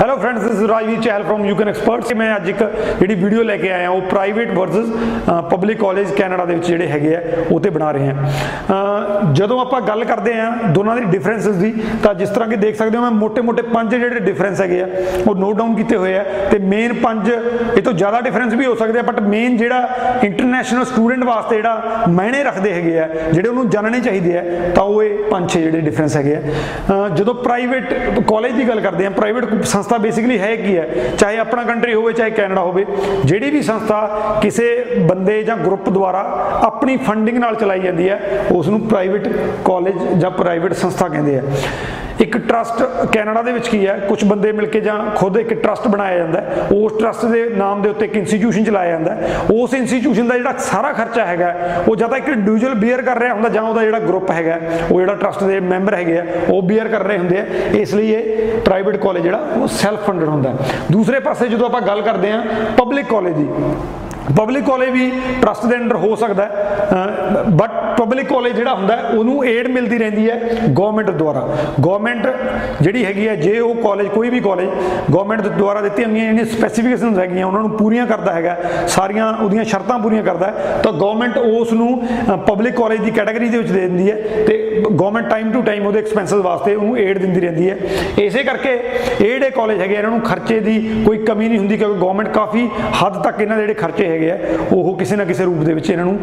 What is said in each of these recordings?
Hello friends this is Rajveer Chahal from you can experts ਮੈਂ ਅੱਜ ਇੱਕ ਜਿਹੜੀ ਵੀਡੀਓ ਲੈ ਕੇ ਆਇਆ, ਉਹ private versus public college Canada ਦੇ ਵਿੱਚ ਜਿਹੜੇ ਹੈਗੇ ਆ, ਉਹ ਤੇ ਬਣਾ ਰਹੇ ਆ। ਜਦੋਂ ਆਪਾਂ ਗੱਲ ਕਰਦੇ ਆ ਦੋਨਾਂ ਦੀ ਡਿਫਰੈਂਸਸ ਦੀ, ਤਾਂ ਜਿਸ ਤਰ੍ਹਾਂ ਕਿ ਦੇਖ ਸਕਦੇ ਹੋ ਮੈਂ ਮੋٹے-ਮੋٹے ਪੰਜ ਜਿਹੜੇ ਡਿਫਰੈਂਸ ਹੈਗੇ ਆ, ਉਹ ਨੋਟ ਡਾਊਨ ਕੀਤੇ ਹੋਏ ਆ। ਤੇ ਮੇਨ ਪੰਜ, ਇਹ ਤੋਂ ਜ਼ਿਆਦਾ ਡਿਫਰੈਂਸ ਵੀ ਹੋ ਸਕਦੇ ਆ ਬਟ ਮੇਨ ਜਿਹੜਾ ਇੰਟਰਨੈਸ਼ਨਲ ਸਟੂਡੈਂਟ ਵਾਸਤੇ ਜਿਹੜਾ ਮਾਇਨੇ ਰੱਖਦੇ ਹੈਗੇ ਆ, ਜਿਹੜੇ ਉਹਨੂੰ ਜਾਣਨੇ ਚਾਹੀਦੇ ਆ, ਤਾਂ ਉਹ ਇਹ ਪੰਜ ਛੇ ਜਿਹੜੇ ਡਿਫਰੈਂਸ ਹੈਗੇ ਆ। ਜਦੋਂ ਪ੍ਰਾਈਵੇਟ ਕਾਲਜ ਦੀ ਗੱਲ ਕਰਦੇ ਆ ਪ੍ਰਾਈਵੇਟ ਸੰਸਥਾ ਬੇਸਿਕਲੀ ਹੈ ਕੀ ਹੈ? ਚਾਹੇ ਆਪਣਾ ਕੰਟਰੀ ਹੋਵੇ, ਚਾਹੇ ਕੈਨੇਡਾ ਹੋਵੇ, ਜਿਹੜੀ ਵੀ ਸੰਸਥਾ ਕਿਸੇ ਬੰਦੇ ਜਾਂ ਗਰੁੱਪ ਦੁਆਰਾ ਆਪਣੀ ਫੰਡਿੰਗ ਨਾਲ ਚਲਾਈ ਜਾਂਦੀ ਹੈ ਉਸ ਨੂੰ ਪ੍ਰਾਈਵੇਟ ਕਾਲਜ ਜਾਂ ਪ੍ਰਾਈਵੇਟ ਸੰਸਥਾ ਕਹਿੰਦੇ ਆ। ਇੱਕ ਟਰਸਟ ਕੈਨੇਡਾ ਦੇ ਵਿੱਚ ਕੀ ਹੈ? ਕੁਝ ਬੰਦੇ ਮਿਲ ਕੇ ਜਾਂ ਖੁਦ ਇੱਕ ਟਰਸਟ ਬਣਾਇਆ ਜਾਂਦਾ ਉਸ ਟਰਸਟ ਦੇ ਨਾਮ ਦੇ ਉੱਤੇ ਇੱਕ ਇੰਸਟੀਟਿਊਸ਼ਨ ਚਲਾਇਆ ਜਾਂਦਾ ਉਸ ਇੰਸਟੀਟਿਊਸ਼ਨ ਦਾ ਜਿਹੜਾ ਸਾਰਾ ਖਰਚਾ ਹੈਗਾ ਉਹ ਜਾਂ ਤਾਂ ਇੱਕ ਇੰਡੀਵਿਜੂਅਲ ਬੀਅਰ ਕਰ ਰਿਹਾ ਹੁੰਦਾ ਜਾਂ ਉਹਦਾ ਜਿਹੜਾ ਗਰੁੱਪ ਹੈਗਾ ਉਹ ਜਿਹੜਾ ਟਰਸਟ ਦੇ ਮੈਂਬਰ ਹੈਗੇ ਆ, ਉਹ ਬੀਅਰ ਕਰ ਰਹੇ ਹੁੰਦੇ ਆ। ਇਸ ਲਈ ਇਹ ਪ੍ਰਾਈਵੇਟ ਕਾਲਜ ਜਿਹੜਾ, ਉਹ ਸੈਲਫ ਫੰਡਡ ਹੁੰਦਾ ਦੂਸਰੇ ਪਾਸੇ ਜਦੋਂ ਆਪਾਂ ਗੱਲ ਕਰਦੇ ਆ ਪਬਲਿਕ ਕਾਲਜ ਦੀ ਪਬਲਿਕ ਕਾਲਜ ਵੀ ਟਰਸਟ ਦੇ ਅੰਡਰ ਹੋ ਸਕਦਾ ਹੈ ਬਟ ਪਬਲਿਕ ਕਾਲਜ ਜਿਹੜਾ ਹੁੰਦਾ ਉਹਨੂੰ ਏਡ ਮਿਲਦੀ ਰਹਿੰਦੀ ਹੈ ਗਵਰਨਮੈਂਟ ਦੁਆਰਾ। ਗਵਰਨਮੈਂਟ ਜਿਹੜੀ ਹੈਗੀ ਹੈ, ਜੇ ਉਹ ਕਾਲਜ ਕੋਈ ਵੀ ਕਾਲਜ ਗਵਰਨਮੈਂਟ ਦੇ ਦੁਆਰਾ ਦਿੱਤੀਆਂ ਹੋਈਆਂ ਜਿਹੜੀਆਂ ਸਪੈਸੀਫਿਕੇਸ਼ਨਸ ਹੈਗੀਆਂ, ਉਹਨਾਂ ਨੂੰ ਪੂਰੀਆਂ ਕਰਦਾ ਹੈਗਾ, ਸਾਰੀਆਂ ਉਹਦੀਆਂ ਸ਼ਰਤਾਂ ਪੂਰੀਆਂ ਕਰਦਾ ਤਾਂ ਗਵਰਨਮੈਂਟ ਉਸ ਨੂੰ ਪਬਲਿਕ ਕਾਲਜ ਦੀ ਕੈਟਾਗਰੀ ਦੇ ਵਿੱਚ ਦੇ ਦਿੰਦੀ ਹੈ ਤੇ ਗਵਰਨਮੈਂਟ ਟਾਈਮ ਟੂ ਟਾਈਮ ਉਹਦੇ ਐਕਸਪੈਂਸਸ ਵਾਸਤੇ ਉਹਨੂੰ ਏਡ ਦਿੰਦੀ ਰਹਿੰਦੀ ਹੈ। ਇਸੇ ਕਰਕੇ ਇਹ ਜਿਹੜੇ ਕਾਲਜ ਹੈਗੇ ਇਹਨਾਂ ਨੂੰ ਖਰਚੇ ਦੀ ਕੋਈ ਕਮੀ ਨਹੀਂ ਹੁੰਦੀ, ਕਿਉਂਕਿ ਗਵਰਨਮੈਂਟ ਕਾਫੀ ਹੱਦ ਤੱਕ ਇਹਨਾਂ ਦੇ ਜਿਹੜੇ ਖਰਚੇ ਹੈਗੇ ਆ, ਉਹ ਕਿਸੇ ਨਾ ਕਿਸੇ ਰੂਪ ਦੇ ਵਿੱਚ ਇਹਨਾਂ ਨੂੰ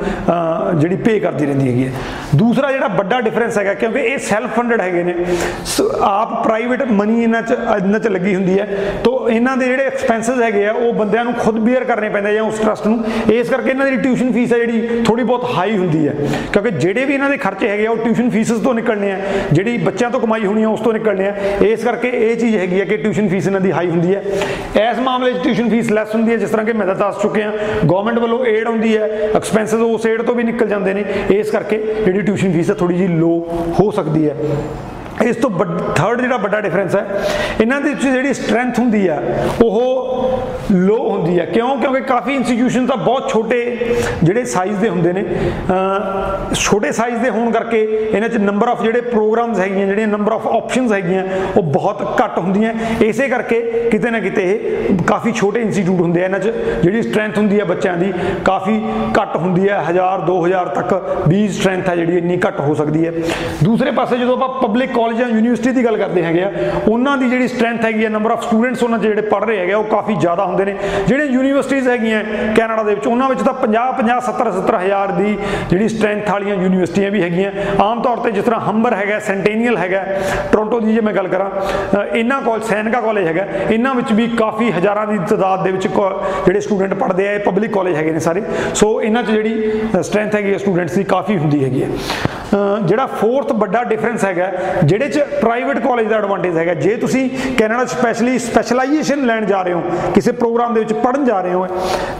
ਜਿਹੜੀ ਪੇ ਕਰਦੀ ਰਹਿੰਦੀ ਹੈਗੀ ਹੈ ਦੂਸਰਾ ਜਿਹੜਾ ਵੱਡਾ ਡਿਫਰੈਂਸ ਹੈਗਾ, ਕਿਉਂਕਿ ਇਹ ਸੈਲਫ ਫੰਡਡ ਹੈਗੇ ਨੇ ਆਪ ਪ੍ਰਾਈਵੇਟ ਮਨੀ ਇਹਨਾਂ 'ਚ ਇਹਨਾਂ 'ਚ ਲੱਗੀ ਹੁੰਦੀ ਹੈ, ਤੋਂ ਇਹਨਾਂ ਦੇ ਜਿਹੜੇ ਐਕਸਪੈਂਸਸ ਹੈਗੇ ਆ, ਉਹ ਬੰਦਿਆਂ ਨੂੰ ਖੁਦ ਬੀਅਰ ਕਰਨੇ ਪੈਂਦੇ ਜਾਂ ਉਸ ਟਰਸਟ ਨੂੰ। ਇਸ ਕਰਕੇ ਇਹਨਾਂ ਦੀ ਟਿਊਸ਼ਨ ਫੀਸ ਹੈ ਜਿਹੜੀ ਥੋੜੀ ਬਹੁਤ ਹਾਈ ਹੁੰਦੀ ਹੈ, ਕਿਉਂਕਿ ਜਿਹੜੇ ਵੀ ਇਹਨਾਂ ਦੇ ਖਰਚੇ ਹੈਗੇ ਆ, ਉਹ ਟਿਊਸ਼ਨ ਫੀਸਸ ਤੋਂ ਨਿਕਲਣੇ ਆ, ਜਿਹੜੀ ਬੱਚਿਆਂ ਤੋਂ ਕਮਾਈ ਹੋਣੀ ਆ, ਉਸ ਤੋਂ ਨਿਕਲਣੇ ਆ। ਇਸ ਕਰਕੇ ਇਹ ਚੀਜ਼ ਹੈਗੀ ਹੈ ਕਿ ਟਿਊਸ਼ਨ ਫੀਸ ਇਹਨਾਂ ਦੀ ਹਾਈ ਹੁੰਦੀ ਹੈ। ਇਸ ਮਾਮਲੇ 'ਚ ਟਿਊਸ਼ਨ ਫੀਸ ਲੈਸ ਹੁੰਦੀ ਹੈ, ਜਿਸ ਤਰ੍ਹਾਂ ਕਿ ਮੈਂ ਦੱਸ ਚੁੱਕਿਆ ਗਵਰਨਮੈਂਟ ਵੱਲੋਂ ਏਡ ਆਉਂਦੀ ਹੈ ਐਕਸਪੈਂਸਸ ਉਸ ਏਡ ਤੋਂ ਵੀ ਨਿਕਲ ਜਾਂਦੇ ਨੇ, ਇਸ ਕਰਕੇ ਜਿਹੜੀ ਟਿਊਸ਼ਨ ਫੀਸ ਹੈ ਥੋੜੀ ਜਿਹੀ ਲੋ ਹੋ ਸਕਦੀ ਹੈ। ਇਸ ਤੋਂ ਥਰਡ ਜਿਹੜਾ ਵੱਡਾ ਡਿਫਰੈਂਸ ਹੈ, ਇਹਨਾਂ ਦੇ ਵਿੱਚ ਜਿਹੜੀ ਸਟਰੈਂਥ ਹੁੰਦੀ ਆ, ਉਹ ਲੋ ਹੁੰਦੀ ਆ। ਕਿਉਂ? ਕਿਉਂਕਿ ਕਾਫੀ ਇੰਸਟੀਟਿਊਸ਼ਨ ਤਾਂ ਬਹੁਤ ਛੋਟੇ ਜਿਹੜੇ ਸਾਈਜ਼ ਦੇ ਹੁੰਦੇ ਨੇ ਛੋਟੇ ਸਾਈਜ਼ ਦੇ ਹੋਣ ਕਰਕੇ ਇਹਨਾਂ 'ਚ ਨੰਬਰ ਆਫ ਜਿਹੜੇ ਪ੍ਰੋਗਰਾਮਸ ਹੈਗੀਆਂ, ਜਿਹੜੀਆਂ ਨੰਬਰ ਆਫ ਆਪਸ਼ਨਸ ਹੈਗੀਆਂ, ਉਹ ਬਹੁਤ ਘੱਟ ਹੁੰਦੀਆਂ। ਇਸੇ ਕਰਕੇ ਕਿਤੇ ਨਾ ਕਿਤੇ ਇਹ ਕਾਫੀ ਛੋਟੇ ਇੰਸਟੀਟਿਊਟ ਹੁੰਦੇ ਆ ਇਹਨਾਂ 'ਚ, ਜਿਹੜੀ ਸਟਰੈਂਥ ਹੁੰਦੀ ਆ ਬੱਚਿਆਂ ਦੀ, ਕਾਫੀ ਘੱਟ ਹੁੰਦੀ ਹੈ 1000 2000 ਤੱਕ 20 ਸਟਰੈਂਥ ਹੈ ਜਿਹੜੀ ਇੰਨੀ ਘੱਟ ਹੋ ਸਕਦੀ ਹੈ ਦੂਸਰੇ ਪਾਸੇ ਜਦੋਂ ਆਪਾਂ ਪਬਲਿਕ ਕਾਲਜ ਜਾਂ ਯੂਨੀਵਰਸਿਟੀ ਦੀ ਗੱਲ ਕਰਦੇ ਹੈਗੇ ਆ, ਉਹਨਾਂ ਦੀ ਜਿਹੜੀ ਸਟਰੈਂਥ ਹੈਗੀ ਆ ਨੰਬਰ ਆਫ ਸਟੂਡੈਂਟਸ ਉਹਨਾਂ ਜਿਹੜੇ ਪੜ੍ਹ ਰਹੇ ਹੈਗੇ ਉਹ ਕਾਫੀ ਜ਼ਿਆਦਾ ਹੁੰਦੇ ਨੇ। ਜਿਹੜੇ ਯੂਨੀਵਰਸਿਟੀਆਂ ਹੈਗੀਆਂ ਕੈਨੇਡਾ ਦੇ ਵਿੱਚ, ਉਹਨਾਂ ਵਿੱਚ ਤਾਂ 50 50 70 70 ਹਜ਼ਾਰ ਦੀ ਜਿਹੜੀ ਸਟਰੈਂਥ ਵਾਲੀਆਂ ਯੂਨੀਵਰਸਿਟੀਆਂ ਵੀ ਹੈਗੀਆਂ। ਆਮ ਤੌਰ ਤੇ ਜਿਸ ਤਰ੍ਹਾਂ ਹੰਬਰ ਹੈਗਾ, ਸੈਂਟੇਨੀਅਲ ਹੈਗਾ, ਟੋਰਾਂਟੋ ਦੀ ਜੇ ਮੈਂ ਗੱਲ ਕਰਾਂ ਇਹਨਾਂ ਕਾਲਜ ਸੈਨਕਾ ਕਾਲਜ ਹੈਗਾ, ਇਹਨਾਂ ਵਿੱਚ ਵੀ ਕਾਫੀ ਹਜ਼ਾਰਾਂ ਦੀ ਤਾਦਾਦ ਦੇ ਵਿੱਚ ਜਿਹੜੇ ਸਟੂਡੈਂਟ ਪੜ੍ਹਦੇ ਆ, ਇਹ ਪਬਲਿਕ ਕਾਲਜ ਹੈਗੇ ਨੇ ਸਾਰੇ। ਸੋ ਇਹਨਾਂ 'ਚ ਜਿਹੜੀ ਸਟਰੈਂਥ ਹੈਗੀ ਸਟੂਡੈਂਟਸ ਦੀ ਕਾਫੀ ਹੁੰਦੀ ਹੈਗੀ ਹੈ ਜਿਹੜਾ ਫੋਰਥ ਵੱਡਾ ਡਿਫਰੈਂਸ ਹੈਗਾ, ਜਿਹੜੇ 'ਚ ਪ੍ਰਾਈਵੇਟ ਕਾਲਜ ਦਾ ਐਡਵਾਂਟੇਜ ਹੈਗਾ, ਜੇ ਤੁਸੀਂ ਕੈਨੇਡਾ ਸਪੈਸ਼ਲੀ ਸਪੈਸ਼ਲਾਈਜੇਸ਼ਨ ਲੈਣ ਜਾ ਰਹੇ ਹੋ, ਕਿਸੇ ਪ੍ਰੋਗਰਾਮ ਦੇ ਵਿੱਚ ਪੜਨ ਜਾ ਰਹੇ ਹੋ,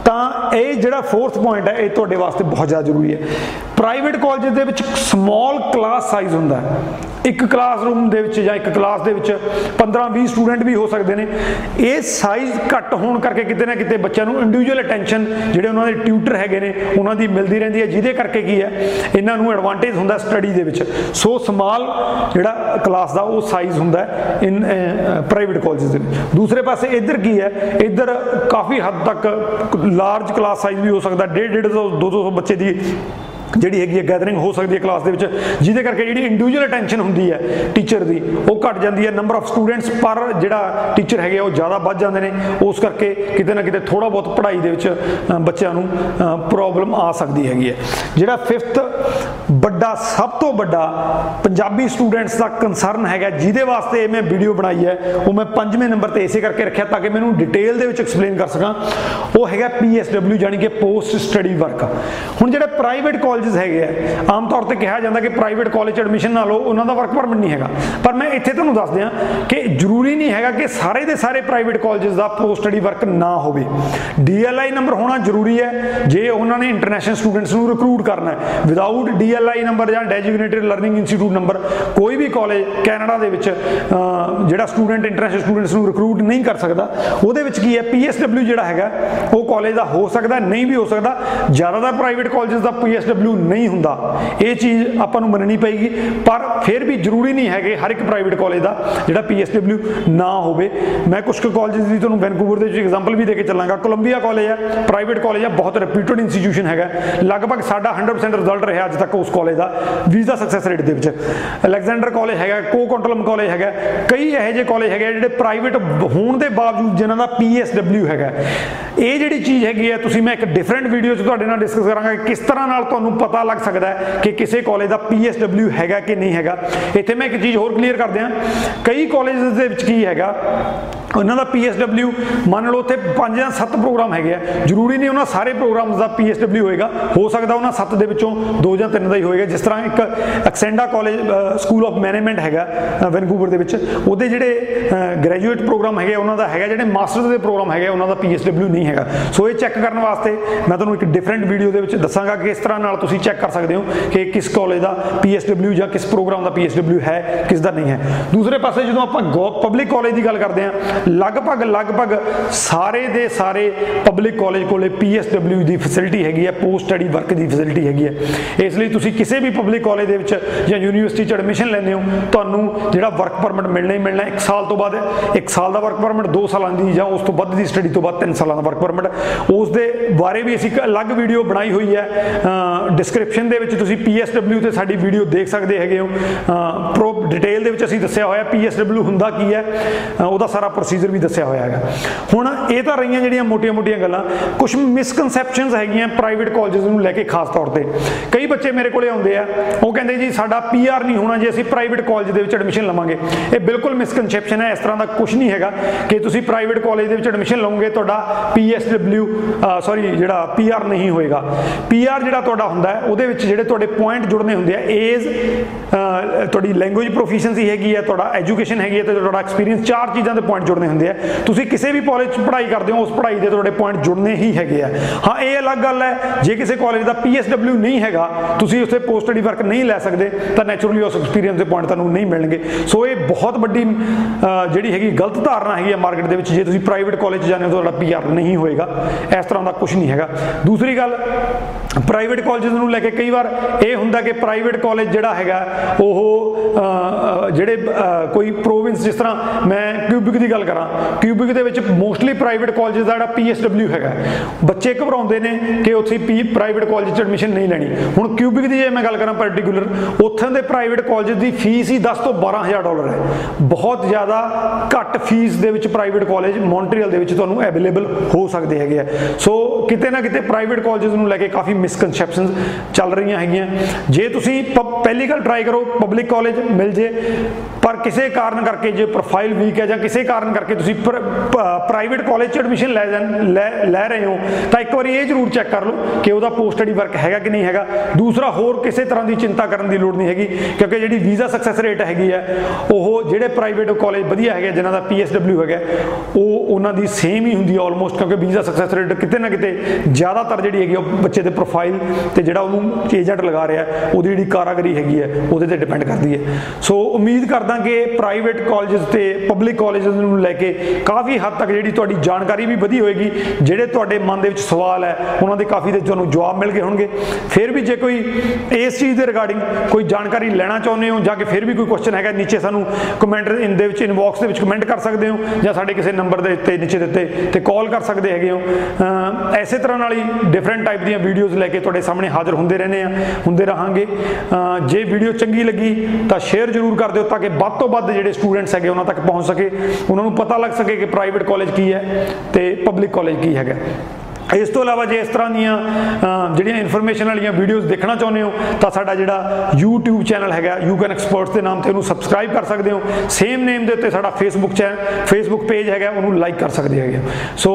ਤਾਂ ਇਹ ਜਿਹੜਾ ਫੋਰਥ ਪੁਆਇੰਟ ਹੈ, ਇਹ ਤੁਹਾਡੇ ਵਾਸਤੇ ਬਹੁਤ ਜ਼ਿਆਦਾ ਜ਼ਰੂਰੀ ਹੈ। ਪ੍ਰਾਈਵੇਟ ਕਾਲਜ ਦੇ ਵਿੱਚ ਸਮਾਲ ਕਲਾਸ ਸਾਈਜ਼ ਹੁੰਦਾ ਹੈ। ਇੱਕ ਕਲਾਸਰੂਮ ਦੇ ਵਿੱਚ ਜਾਂ ਇੱਕ ਕਲਾਸ ਦੇ ਵਿੱਚ 15-20 ਸਟੂਡੈਂਟ ਵੀ ਹੋ ਸਕਦੇ ਨੇ। ਇਹ ਸਾਈਜ਼ ਘੱਟ ਹੋਣ ਕਰਕੇ ਕਿਤੇ ਨਾ ਕਿਤੇ ਬੱਚਿਆਂ ਨੂੰ ਇੰਡੀਵਿਜੂਅਲ ਅਟੈਂਸ਼ਨ ਜਿਹੜੇ ਉਹਨਾਂ ਦੇ ਟਿਊਟਰ ਹੈਗੇ ਨੇ, ਉਹਨਾਂ ਦੀ ਮਿਲਦੀ ਰਹਿੰਦੀ ਹੈ। ਜਿਹਦੇ ਕਰਕੇ ਕੀ ਹੈ? ਇਹਨਾਂ ਨੂੰ ਐਡਵਾਂਟੇਜ ਹੁੰਦਾ ਸਟੱਡੀ ਦੇ ਵਿੱਚ। ਸੋ ਸਮਾਲ ਜਿਹੜਾ ਕਲਾਸ ਦਾ ਉਹ ਸਾਈਜ਼ ਹੁੰਦਾ ਇਨ ਪ੍ਰਾਈਵੇਟ ਕਾਲਜਸ ਦੇ ਵਿੱਚ। ਦੂਸਰੇ ਪਾਸੇ ਇੱਧਰ ਕੀ ਹੈ? ਇੱਧਰ ਕਾਫੀ ਹੱਦ ਤੱਕ ਲਾਰਜ ਕਲਾਸ ਸਾਈਜ਼ ਵੀ ਹੋ ਸਕਦਾ 1.5 1.5 200 ਬੱਚੇ ਦੀ ਜਿਹੜੀ ਹੈਗੀ ਹੈ ਗੈਦਰਿੰਗ ਹੋ ਸਕਦੀ ਹੈ ਕਲਾਸ ਦੇ ਵਿੱਚ, ਜਿਹਦੇ ਕਰਕੇ ਜਿਹੜੀ ਇੰਡੀਵਿਜੂਅਲ ਅਟੈਂਸ਼ਨ ਹੁੰਦੀ ਹੈ ਟੀਚਰ ਦੀ, ਉਹ ਘਟ ਜਾਂਦੀ ਹੈ ਨੰਬਰ ਆਫ ਸਟੂਡੈਂਟਸ ਪਰ ਜਿਹੜਾ ਟੀਚਰ ਹੈਗੇ ਉਹ ਜ਼ਿਆਦਾ ਵੱਧ ਜਾਂਦੇ ਨੇ, ਉਸ ਕਰਕੇ ਕਿਤੇ ਨਾ ਕਿਤੇ ਥੋੜਾ ਬਹੁਤ ਪੜ੍ਹਾਈ ਦੇ ਵਿੱਚ ਬੱਚਿਆਂ ਨੂੰ ਪ੍ਰੋਬਲਮ ਆ ਸਕਦੀ ਹੈਗੀ ਹੈ। ਜਿਹੜਾ ਫਿਫਥ ਵੱਡਾ, ਸਭ ਤੋਂ ਵੱਡਾ ਪੰਜਾਬੀ ਸਟੂਡੈਂਟਸ ਦਾ ਕਨਸਰਨ ਹੈਗਾ, ਜਿਹਦੇ ਵਾਸਤੇ ਮੈਂ ਵੀਡੀਓ ਬਣਾਈ ਹੈ, ਉਹ ਮੈਂ ਪੰਜਵੇਂ ਨੰਬਰ ਤੇ ਇਸੇ ਕਰਕੇ ਰੱਖਿਆ ਤਾਂ ਕਿ ਮੈਨੂੰ ਡਿਟੇਲ ਦੇ ਵਿੱਚ ਐਕਸਪਲੇਨ ਕਰ ਸਕਾਂ। ਉਹ ਹੈਗਾ ਪੀਐਸਡਬਲਯੂ ਯਾਨੀ ਕਿ ਪੋਸਟ ਸਟੱਡੀ ਵਰਕ ਹੁਣ ਜਿਹੜੇ ਪ੍ਰਾਈਵੇਟ ਕਾਲਜਸ ਹੈਗੇ ਆ। ਆਮ ਤੌਰ ਤੇ ਕਿਹਾ ਜਾਂਦਾ ਕਿ ਪ੍ਰਾਈਵੇਟ ਕਾਲਜ ਐਡਮਿਸ਼ਨ ਨਾ ਲਓ, ਉਹਨਾਂ ਦਾ ਵਰਕ ਪਰਮਿਟ ਨਹੀਂ ਹੈਗਾ। ਪਰ ਮੈਂ ਇੱਥੇ ਤੁਹਾਨੂੰ ਦੱਸ ਦਿਆਂ ਕਿ ਜ਼ਰੂਰੀ ਨਹੀਂ ਹੈਗਾ ਕਿ ਸਾਰੇ ਦੇ ਸਾਰੇ ਪ੍ਰਾਈਵੇਟ ਕਾਲਜਸ ਦਾ ਪੋਸਟ ਸਟੱਡੀ ਵਰਕ ਨਾ ਹੋਵੇ। ਡੀਐਲਆਈ ਨੰਬਰ ਹੋਣਾ ਜ਼ਰੂਰੀ ਹੈ। ਜੇ ਉਹਨਾਂ ਨੇ ਇੰਟਰਨੈਸ਼ਨਲ ਸਟੂਡੈਂਟਸ ਨੂੰ ਰਿਕਰੂਟ ਕਰਨਾ ਹੈ ਵਿਦਆਊਟ ਡੀਐਲਆਈ ਨੰਬਰ ਜਾਂ ਡੈਜਿਗਨੇਟਡ ਲਰਨਿੰਗ ਇੰਸਟੀਟਿਊਟ ਨੰਬਰ ਕੋਈ ਵੀ ਕਾਲਜ ਕੈਨੇਡਾ ਦੇ ਵਿੱਚ ਜਿਹੜਾ ਸਟੂਡੈਂਟ ਇੰਟਰਨੈਸ਼ਨਲ ਸਟੂਡੈਂਟਸ ਨੂੰ ਰਿਕਰੂਟ ਨਹੀਂ ਕਰ ਸਕਦਾ, ਉਹਦੇ ਵਿੱਚ ਕੀ ਹੈ? ਪੀਐਸਡਬਲਯੂ ਜਿਹੜਾ ਹੈਗਾ, ਉਹ ਕਾਲਜ ਦਾ ਹੋ ਸਕਦਾ, ਨਹੀਂ ਵੀ ਹੋ ਸਕਦਾ। ਜ਼ਿਆਦਾਤਰ ਪ੍ਰਾਈਵੇਟ ਕਾਲਜਸ ਦਾ ਪੀਐਸਡਬਲਯੂ PSW ਨਹੀਂ ਹੁੰਦਾ। ਇਹ ਚੀਜ਼ ਆਪਾਂ ਨੂੰ ਮੰਨਣੀ ਪਏਗੀ, ਪਰ ਫਿਰ ਵੀ ਜ਼ਰੂਰੀ ਨਹੀਂ ਹੈ ਕਿ ਹਰ ਇੱਕ ਪ੍ਰਾਈਵੇਟ ਕਾਲਜ ਦਾ, ਜਿਹੜਾ PSW ਨਾ ਹੋਵੇ। ਮੈਂ ਕੁਝ ਕੁ ਕਾਲਜਸ ਦੀ ਤੁਹਾਨੂੰ ਵੈਨਕੂਵਰ ਦੇ ਵਿੱਚ ਐਗਜ਼ਾਮਪਲ ਵੀ ਦੇ ਕੇ ਚੱਲਾਂਗਾ। ਕੋਲੰਬੀਆ ਕਾਲਜ ਹੈ ਪ੍ਰਾਈਵੇਟ ਕਾਲਜ ਹੈ ਬਹੁਤ ਰੈਪਿਊਟਡ ਇੰਸਟੀਟਿਊਸ਼ਨ ਹੈਗਾ। ਲਗਭਗ ਸਾਡਾ 100% ਰਿਜ਼ਲਟ ਰਿਹਾ ਅੱਜ ਤੱਕ ਉਸ ਕਾਲਜ ਦਾ ਵੀਜ਼ਾ ਸਕਸੈਸ ਰੇਟ ਦੇ ਵਿੱਚ। ਅਲੈਗਜ਼ੈਂਡਰ ਕਾਲਜ ਹੈਗਾ ਕੋ ਕੰਟਰੋਲਮ ਕਾਲਜ ਹੈਗਾ। ਕਈ ਇਹੋ ਜਿਹੇ ਕਾਲਜ ਹੈਗੇ ਆ ਜਿਹੜੇ ਪ੍ਰਾਈਵੇਟ ਹੋਣ ਦੇ ਬਾਵਜੂਦ ਜਿਨ੍ਹਾਂ ਦਾ PSW ਹੈਗਾ। ਇਹ ਜਿਹੜੀ ਚੀਜ਼ ਹੈਗੀ ਹੈ ਤੁਸੀਂ ਮੈਂ ਇੱਕ ਡਿਫਰੈਂਟ ਵੀਡੀਓ 'ਚ ਤੁਹਾਡੇ ਨਾਲ ਡਿਸਕਸ ਕਰਾਂਗਾ ਕਿ ਕਿਸ ਤਰ੍ਹਾਂ ਨਾਲ ਤੁਹਾਨੂੰ ਪਤਾ ਲੱਗ ਸਕਦਾ ਹੈ ਕਿ ਕਿਸੇ ਕਾਲਜ ਦਾ PSW ਹੈਗਾ ਕਿ ਨਹੀਂ ਹੈਗਾ। ਇੱਥੇ ਮੈਂ ਇੱਕ ਚੀਜ਼ ਹੋਰ ਕਲੀਅਰ ਕਰ ਦਿਆਂ ਕਈ ਕਾਲਜਸ ਦੇ ਵਿੱਚ ਕੀ ਹੈਗਾ? ਉਹਨਾਂ ਦਾ PSW ਮੰਨ ਲਓ ਉੱਥੇ 5 ਜਾਂ 7 ਪ੍ਰੋਗਰਾਮ ਹੈਗੇ ਆ। ਜ਼ਰੂਰੀ ਨਹੀਂ ਉਹਨਾਂ ਸਾਰੇ ਪ੍ਰੋਗਰਾਮਸ ਦਾ PSW ਹੋਏਗਾ। ਹੋ ਸਕਦਾ ਉਹਨਾਂ 7 ਦੇ ਵਿੱਚੋਂ 2 ਜਾਂ 3 ਦਾ ਹੀ ਹੋਏਗਾ। ਜਿਸ ਤਰ੍ਹਾਂ ਇੱਕ Alexander college school of management ਹੈਗਾ ਵੈਨਕੂਵਰ ਦੇ ਵਿੱਚ। ਉਹਦੇ ਜਿਹੜੇ ਗ੍ਰੈਜੂਏਟ ਪ੍ਰੋਗਰਾਮ ਹੈਗੇ ਉਹਨਾਂ ਦਾ ਹੈਗਾ। ਜਿਹੜੇ ਮਾਸਟਰਸ ਦੇ ਪ੍ਰੋਗਰਾਮ ਹੈਗੇ ਉਹਨਾਂ ਦਾ PSW ਨਹੀਂ ਹੈਗਾ। ਸੋ ਇਹ ਚੈੱਕ ਕਰਨ ਵਾਸਤੇ ਮੈਂ ਤੁਹਾਨੂੰ ਇੱਕ ਡਿਫਰੈਂਟ ਵੀਡੀਓ ਦੇ ਵਿੱਚ ਦੱਸਾਂਗਾ ਕਿ ਇਸ ਤਰ੍ਹਾਂ ਨਾਲ ਤੁਸੀਂ ਚੈੱਕ ਕਰ ਸਕਦੇ ਹੋ ਕਿ ਕਿਸ ਕਾਲਜ ਦਾ PSW ਜਾਂ ਕਿਸ ਪ੍ਰੋਗਰਾਮ ਦਾ PSW ਹੈ, ਕਿਸ ਦਾ ਨਹੀਂ ਹੈ। ਦੂਸਰੇ ਪਾਸੇ ਜਦੋਂ ਆਪਾਂ ਪਬਲਿਕ ਕਾਲਜ ਦੀ ਗੱਲ ਕਰਦੇ ਹਾਂ ਲਗਭਗ ਲਗਭਗ ਸਾਰੇ ਦੇ ਸਾਰੇ ਪਬਲਿਕ ਕਾਲਜ ਕੋਲੇ PSW ਦੀ ਫੈਸਿਲਿਟੀ ਹੈਗੀ ਹੈ ਪੋਸਟ ਸਟੱਡੀ ਵਰਕ ਦੀ ਫੈਸਿਲਿਟੀ ਹੈਗੀ ਹੈ। ਇਸ ਲਈ ਤੁਸੀਂ ਕਿਸੇ ਵੀ ਪਬਲਿਕ ਕਾਲਜ ਦੇ ਵਿੱਚ ਜਾਂ ਯੂਨੀਵਰਸਿਟੀ 'ਚ ਐਡਮਿਸ਼ਨ ਲੈਂਦੇ ਹੋ, ਤੁਹਾਨੂੰ ਜਿਹੜਾ ਵਰਕ ਪਰਮਿਟ ਮਿਲਣਾ ਹੀ ਮਿਲਣਾ 1 ਸਾਲ ਤੋਂ ਬਾਅਦ। 1 ਸਾਲ ਦਾ ਵਰਕ ਪਰਮਿਟ 2 ਸਾਲਾਂ ਦੀ ਜਾਂ ਉਸ ਤੋਂ ਵੱਧ ਦੀ ਸਟੱਡੀ ਤੋਂ ਬਾਅਦ 3 ਸਾਲਾਂ ਦਾ ਵਰਕ ਪਰਮਿਟ ਉਸ ਦੇ ਬਾਰੇ ਵੀ ਅਸੀਂ ਇੱਕ ਅਲੱਗ ਵੀਡੀਓ ਬਣਾਈ ਹੋਈ ਹੈ। ਡਿਸਕ੍ਰਿਪਸ਼ਨ ਦੇ ਵਿੱਚ ਤੁਸੀਂ PSW ਤੇ ਸਾਡੀ ਵੀਡੀਓ ਦੇਖ ਸਕਦੇ ਹੈਗੇ ਹੋ। ਪ੍ਰੋ ਡਿਟੇਲ ਦੇ ਵਿੱਚ ਅਸੀਂ ਦੱਸਿਆ ਹੋਇਆ PSW ਹੁੰਦਾ ਕੀ ਹੈ। ਉਹਦਾ ਸਾਰਾ ਪ੍ਰੋਸੀਜਰ ਵੀ ਦੱਸਿਆ ਹੋਇਆ ਹੈਗਾ। ਹੁਣ ਇਹ ਤਾਂ ਰਹੀਆਂ ਜਿਹੜੀਆਂ ਮੋਟੀਆਂ-ਮੋਟੀਆਂ ਗੱਲਾਂ ਕੁਝ ਮਿਸਕਨਸੈਪਸ਼ਨਸ ਹੈਗੀਆਂ ਪ੍ਰਾਈਵੇਟ ਕਾਲਜਸ ਨੂੰ ਲੈ ਕੇ ਖਾਸ ਤੌਰ ਤੇ। ਕਈ ਬੱਚੇ ਮੇਰੇ ਕੋਲੇ ਆਉਂਦੇ ਆ, ਉਹ ਕਹਿੰਦੇ ਜੀ, ਸਾਡਾ ਪੀਆਰ ਨਹੀਂ ਹੋਣਾ ਜੇ ਅਸੀਂ ਪ੍ਰਾਈਵੇਟ ਕਾਲਜ ਦੇ ਵਿੱਚ ਐਡਮਿਸ਼ਨ ਲਵਾਂਗੇ। ਇਹ ਬਿਲਕੁਲ ਮਿਸਕਨਸੈਪਸ਼ਨ ਹੈ, ਇਸ ਤਰ੍ਹਾਂ ਦਾ ਕੁਝ ਨਹੀਂ ਹੈਗਾ ਕਿ ਤੁਸੀਂ ਪ੍ਰਾਈਵੇਟ ਕਾਲਜ ਦੇ ਵਿੱਚ ਐਡਮਿਸ਼ਨ ਲਓਗੇ ਤੁਹਾਡਾ PSW ਸੌਰੀ ਜਿਹੜਾ ਪੀਆਰ ਨਹੀਂ ਹੋਏਗਾ। ਪੀਆਰ ਜਿਹੜਾ ਤੁਹਾਡਾ ਹੁੰਦਾ ਹੈ, ਉਹਦੇ ਵਿੱਚ ਜਿਹੜੇ ਤੁਹਾਡੇ ਪੁਆਇੰਟ ਜੁੜਨੇ ਹੁੰਦੇ ਆ ਏਜ ਤੁਹਾਡੀ ਲੈਂਗੁਏਜ ਪ੍ਰੋਫੀਸ਼ੀਐਂਸੀ ਹੈਗੀ ਹੈ, ਤੁਹਾਡਾ ਐਜੂਕੇਸ਼ਨ ਹੈਗੀ ਹੈ, ਤੇ ਤੁਹਾਡਾ ਐਕਸਪੀਰੀਅੰਸ ਚਾਰ ਚੀਜ਼ਾਂ ਦੇ ਪੁਆਇੰਟ ਜੁੜਨੇ ਹੁੰਦੇ ਆ। ਤੁਸੀਂ ਕਿਸੇ ਵੀ ਕਾਲਜ 'ਚ ਪੜ੍ਹਾਈ ਕਰਦੇ ਹੋ, ਉਸ ਪੜ੍ਹਾਈ ਦੇ ਤੁਹਾਡੇ ਪੁਆਇੰਟ ਜੁੜਨੇ ਹੀ ਹੈਗੇ ਆ। ਹਾਂ, ਇਹ ਅਲੱਗ ਗੱਲ ਹੈ, ਜੇ ਕਿਸੇ ਕਾਲਜ ਦਾ PSW ਨਹੀਂ ਹੈਗਾ, ਤੁਸੀਂ ਉੱਥੇ ਪੋਸਟ ਸਟੱਡੀ ਵਰਕ ਨਹੀਂ ਲੈ ਸਕਦੇ, ਤਾਂ ਨੈਚੁਰਲੀ ਉਸ ਐਕਸਪੀਰੀਅੰਸ ਦੇ ਪੁਆਇੰਟ ਤੁਹਾਨੂੰ ਨਹੀਂ ਮਿਲਣਗੇ। ਸੋ ਇਹ ਬਹੁਤ ਵੱਡੀ ਜਿਹੜੀ ਹੈਗੀ ਗਲਤ ਧਾਰਨਾ ਹੈਗੀ ਹੈ ਮਾਰਕੀਟ ਦੇ ਵਿੱਚ, ਜੇ ਤੁਸੀਂ ਪ੍ਰਾਈਵੇਟ ਕਾਲਜ 'ਚ ਜਾਂਦੇ ਹੋ, ਤੁਹਾਡਾ ਪੀਆਰ ਨਹੀਂ ਹੋਏਗਾ। ਇਸ ਤਰ੍ਹਾਂ ਦਾ ਕੁਝ ਨਹੀਂ ਹੈਗਾ। ਦੂਸਰੀ ਗੱਲ ਪ੍ਰਾਈਵੇਟ ਕਾਲਜਸ ਨੂੰ ਲੈ ਕੇ ਕਈ ਵਾਰ ਇਹ ਹੁੰਦਾ ਕਿ ਪ੍ਰਾਈਵੇਟ ਕਾਲਜ ਜਿਹੜਾ ਹੈਗਾ, ਉਹ ਜਿਹੜੇ ਕੋਈ ਪ੍ਰੋਵਿੰਸ ਜਿਸ ਤਰ੍ਹਾਂ ਮੈਂ ਕਿਊਬਿਕ ਦੀ ਗੱਲ ਕਰਾਂ। ਕਿਊਬਿਕ ਦੇ ਵਿੱਚ ਮੋਸਟਲੀ ਪ੍ਰਾਈਵੇਟ ਕਾਲਜਸ ਦਾ ਜਿਹੜਾ PSW ਹੈਗਾ। ਬੱਚੇ ਘਬਰਾਉਂਦੇ ਨੇ ਕਿ ਉੱਥੇ ਪੀ ਪ੍ਰਾਈਵੇਟ ਕਾਲਜ 'ਚ ਐਡਮਿਸ਼ਨ ਨਹੀਂ ਲੈਣੀ। ਹੁਣ ਕਿਊਬਿਕ ਦੀ ਜੇ ਮੈਂ ਗੱਲ ਕਰਾਂ ਪਾਰਟਿਕੂਲਰ ਉੱਥੋਂ ਦੇ ਪ੍ਰਾਈਵੇਟ ਕਾਲਜ ਦੀ ਫੀਸ ਹੀ 10 ਤੋਂ 12000 ਡਾਲਰ ਹੈ। ਬਹੁਤ ਜ਼ਿਆਦਾ ਘੱਟ ਫੀਸ ਦੇ ਵਿੱਚ ਪ੍ਰਾਈਵੇਟ ਕਾਲਜ ਮੌਂਟਰੀਅਲ ਦੇ ਵਿੱਚ ਤੁਹਾਨੂੰ ਅਵੇਲੇਬਲ ਹੋ ਸਕਦੇ ਹੈਗੇ ਆ। ਸੋ ਕਿਤੇ ਨਾ ਕਿਤੇ ਪ੍ਰਾਈਵੇਟ ਕਾਲਜਸ ਨੂੰ ਲੈ ਕੇ ਕਾਫੀ ਮਿਸਕਨਸੈਪਸ਼ਨਸ ਚੱਲ ਰਹੀਆਂ ਹੈਗੀਆਂ। ਜੇ ਤੁਸੀਂ ਪਹਿਲੀ ਗੱਲ ਟਰਾਈ ਕਰੋ ਪਬਲਿਕ ਕਾਲਜ ਮਿਲ ਜੇ, ਪਰ ਕਿਸੇ ਕਾਰਨ ਕਰਕੇ ਜੇ ਪ੍ਰੋਫਾਈਲ ਵੀਕ ਹੈ ਜਾਂ ਕਿਸੇ ਕਾਰਨ ਕਰਕੇ ਤੁਸੀਂ ਪ੍ਰਾਈਵੇਟ ਕਾਲਜ 'ਚ ਐਡਮਿਸ਼ਨ ਲੈ ਲੈ ਰਹੇ ਹੋ, ਤਾਂ ਇੱਕ ਵਾਰੀ ਇਹ ਜ਼ਰੂਰ ਚੈੱਕ ਕਰ ਲਓ ਕਿ ਉਹਦਾ ਪੋਸਟ ਸਟੱਡੀ ਵਰਕ ਹੈਗਾ ਕਿ ਨਹੀਂ ਹੈਗਾ। ਦੂਸਰਾ, ਹੋਰ ਕਿਸੇ ਤਰ੍ਹਾਂ ਦੀ ਚਿੰਤਾ ਕਰਨ ਦੀ ਲੋੜ ਨਹੀਂ ਹੈਗੀ, ਕਿਉਂਕਿ ਜਿਹੜੀ ਵੀਜ਼ਾ ਸਕਸੈਸ ਰੇਟ ਹੈਗੀ ਹੈ, ਉਹ ਜਿਹੜੇ ਪ੍ਰਾਈਵੇਟ ਕਾਲਜ ਵਧੀਆ ਹੈਗੇ ਜਿਨ੍ਹਾਂ ਦਾ PSW ਹੈਗਾ, ਉਹ ਉਹਨਾਂ ਦੀ ਸੇਮ ਹੀ ਹੁੰਦੀ ਹੈ ਆਲਮੋਸਟ ਕਿਉਂਕਿ ਵੀਜ਼ਾ ਸਕਸੈਸ ਰੇਟ ਕਿਤੇ ਨਾ ਕਿਤੇ ਜ਼ਿਆਦਾਤਰ ਜਿਹੜੀ ਹੈਗੀ ਉਹ ਬੱਚੇ ਦੇ ਪ੍ਰੋਫਾਈਲ ਤੇ ਜਿਹੜਾ ਉਹਨੂੰ ਏਜੰਟ ਲਗਾ ਰਿਹਾ ਉਹਦੀ ਜਿਹੜੀ ਕਾਰਾਗਰੀ ਹੈਗੀ ਹੈ, ਉਹਦੇ ਤੇ ਡਿਪੈਂਡ ਕਰਦੀ ਹੈ। ਸੋ ਉਮੀਦ ਕਰਦਾ ਕਿ ਪ੍ਰਾਈਵੇਟ ਕਾਲਜਸ ਤੇ ਪਬਲਿਕ ਕਾਲਜਸ ਨੂੰ ਲੈ ਕੇ ਕਾਫੀ ਹੱਦ ਤੱਕ ਜਿਹੜੀ ਤੁਹਾਡੀ ਜਾਣਕਾਰੀ ਵੀ ਵਧੀ ਹੋਏਗੀ, ਜਿਹੜੇ ਤੁਹਾਡੇ ਮਨ ਦੇ ਵਿੱਚ ਸਵਾਲ ਹੈ, ਉਹਨਾਂ ਦੇ ਕਾਫੀ ਦੇ ਤੁਹਾਨੂੰ ਜਵਾਬ ਮਿਲ ਗਏ ਹੋਣਗੇ। ਫਿਰ ਵੀ ਜੇ ਕੋਈ ਇਸ ਚੀਜ਼ ਦੇ ਰਿਗਾਰਡਿੰਗ ਕੋਈ ਜਾਣਕਾਰੀ ਲੈਣਾ ਚਾਹੁੰਦੇ ਹੋ ਜਾਂ ਕਿ ਫਿਰ ਵੀ ਕੋਈ ਕੁਐਸਚਨ ਹੈਗਾ, ਨੀਚੇ ਸਾਨੂੰ ਕਮੈਂਟ ਇਨ ਦੇ ਵਿੱਚ ਇਨਬਾਕਸ ਦੇ ਵਿੱਚ ਕਮੈਂਟ ਕਰ ਸਕਦੇ ਹੋ ਜਾਂ ਸਾਡੇ ਕਿਸੇ ਨੰਬਰ ਦੇ ਉੱਤੇ, ਨੀਚੇ ਦਿੱਤੇ ਤੇ ਕਾਲ ਕਰ ਸਕਦੇ ਹੈਗੇ ਹੋ। ਐਸੇ ਤਰ੍ਹਾਂ ਨਾਲ ਹੀ ਡਿਫਰੈਂਟ ਟਾਈਪ ਦੀਆਂ ਵੀਡੀਓਜ਼ ਲੈ ਕੇ ਤੁਹਾਡੇ ਸਾਹਮਣੇ ਹਾਜ਼ਰ ਹੁੰਦੇ ਰਹਿੰਦੇ ਆ ਹੁੰਦੇ ਰਹਾਂਗੇ। ਜੇ ਵੀਡੀਓ ਚੰਗੀ ਲੱਗੀ ਤਾਂ ਸ਼ੇਅਰ ਜ਼ਰੂਰ ਕਰ ਦਿਓ ਤਾਂ ਕਿ ਵੱਧ ਤੋਂ ਵੱਧ ਜਿਹੜੇ ਸਟੂਡੈਂਟਸ ਹੈਗੇ ਉਹਨਾਂ ਤੱਕ ਪਹੁੰਚ ਸਕੇ। ਉਹਨਾਂ ਨੂੰ ਪਤਾ ਲੱਗ ਸਕੇ ਕਿ ਪ੍ਰਾਈਵੇਟ ਕਾਲਜ ਕੀ ਹੈ ਤੇ ਪਬਲਿਕ ਕਾਲਜ ਕੀ ਹੈਗਾ। ਇਸ ਤੋਂ ਇਲਾਵਾ ਜੇ ਇਸ ਤਰ੍ਹਾਂ ਦੀਆਂ ਜਿਹੜੀਆਂ ਇਨਫੋਰਮੇਸ਼ਨ ਵਾਲੀਆਂ ਵੀਡੀਓਜ਼ ਦੇਖਣਾ ਚਾਹੁੰਦੇ ਹੋ, ਤਾਂ ਸਾਡਾ ਜਿਹੜਾ YouTube ਚੈਨਲ ਹੈਗਾ ਯੂ ਕੈਨ ਐਕਸਪਰਟਸ ਦੇ ਨਾਮ ਤੇ ਉਹਨੂੰ ਸਬਸਕ੍ਰਾਈਬ ਕਰ ਸਕਦੇ ਹੋ। ਸੇਮ ਨੇਮ ਦੇ ਉੱਤੇ ਸਾਡਾ Facebook ਚੈਨਲ Facebook ਪੇਜ ਹੈਗਾ, ਉਹਨੂੰ ਲਾਈਕ ਕਰ ਸਕਦੇ ਹੈਗੇ ਸੋ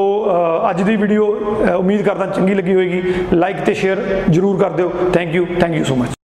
ਅੱਜ ਦੀ ਵੀਡੀਓ ਉਮੀਦ ਕਰਦਾ ਚੰਗੀ ਲੱਗੀ ਹੋਏਗੀ। ਲਾਈਕ ਤੇ ਸ਼ੇਅਰ ਜਰੂਰ ਕਰ ਦਿਓ। Thank you thank you so much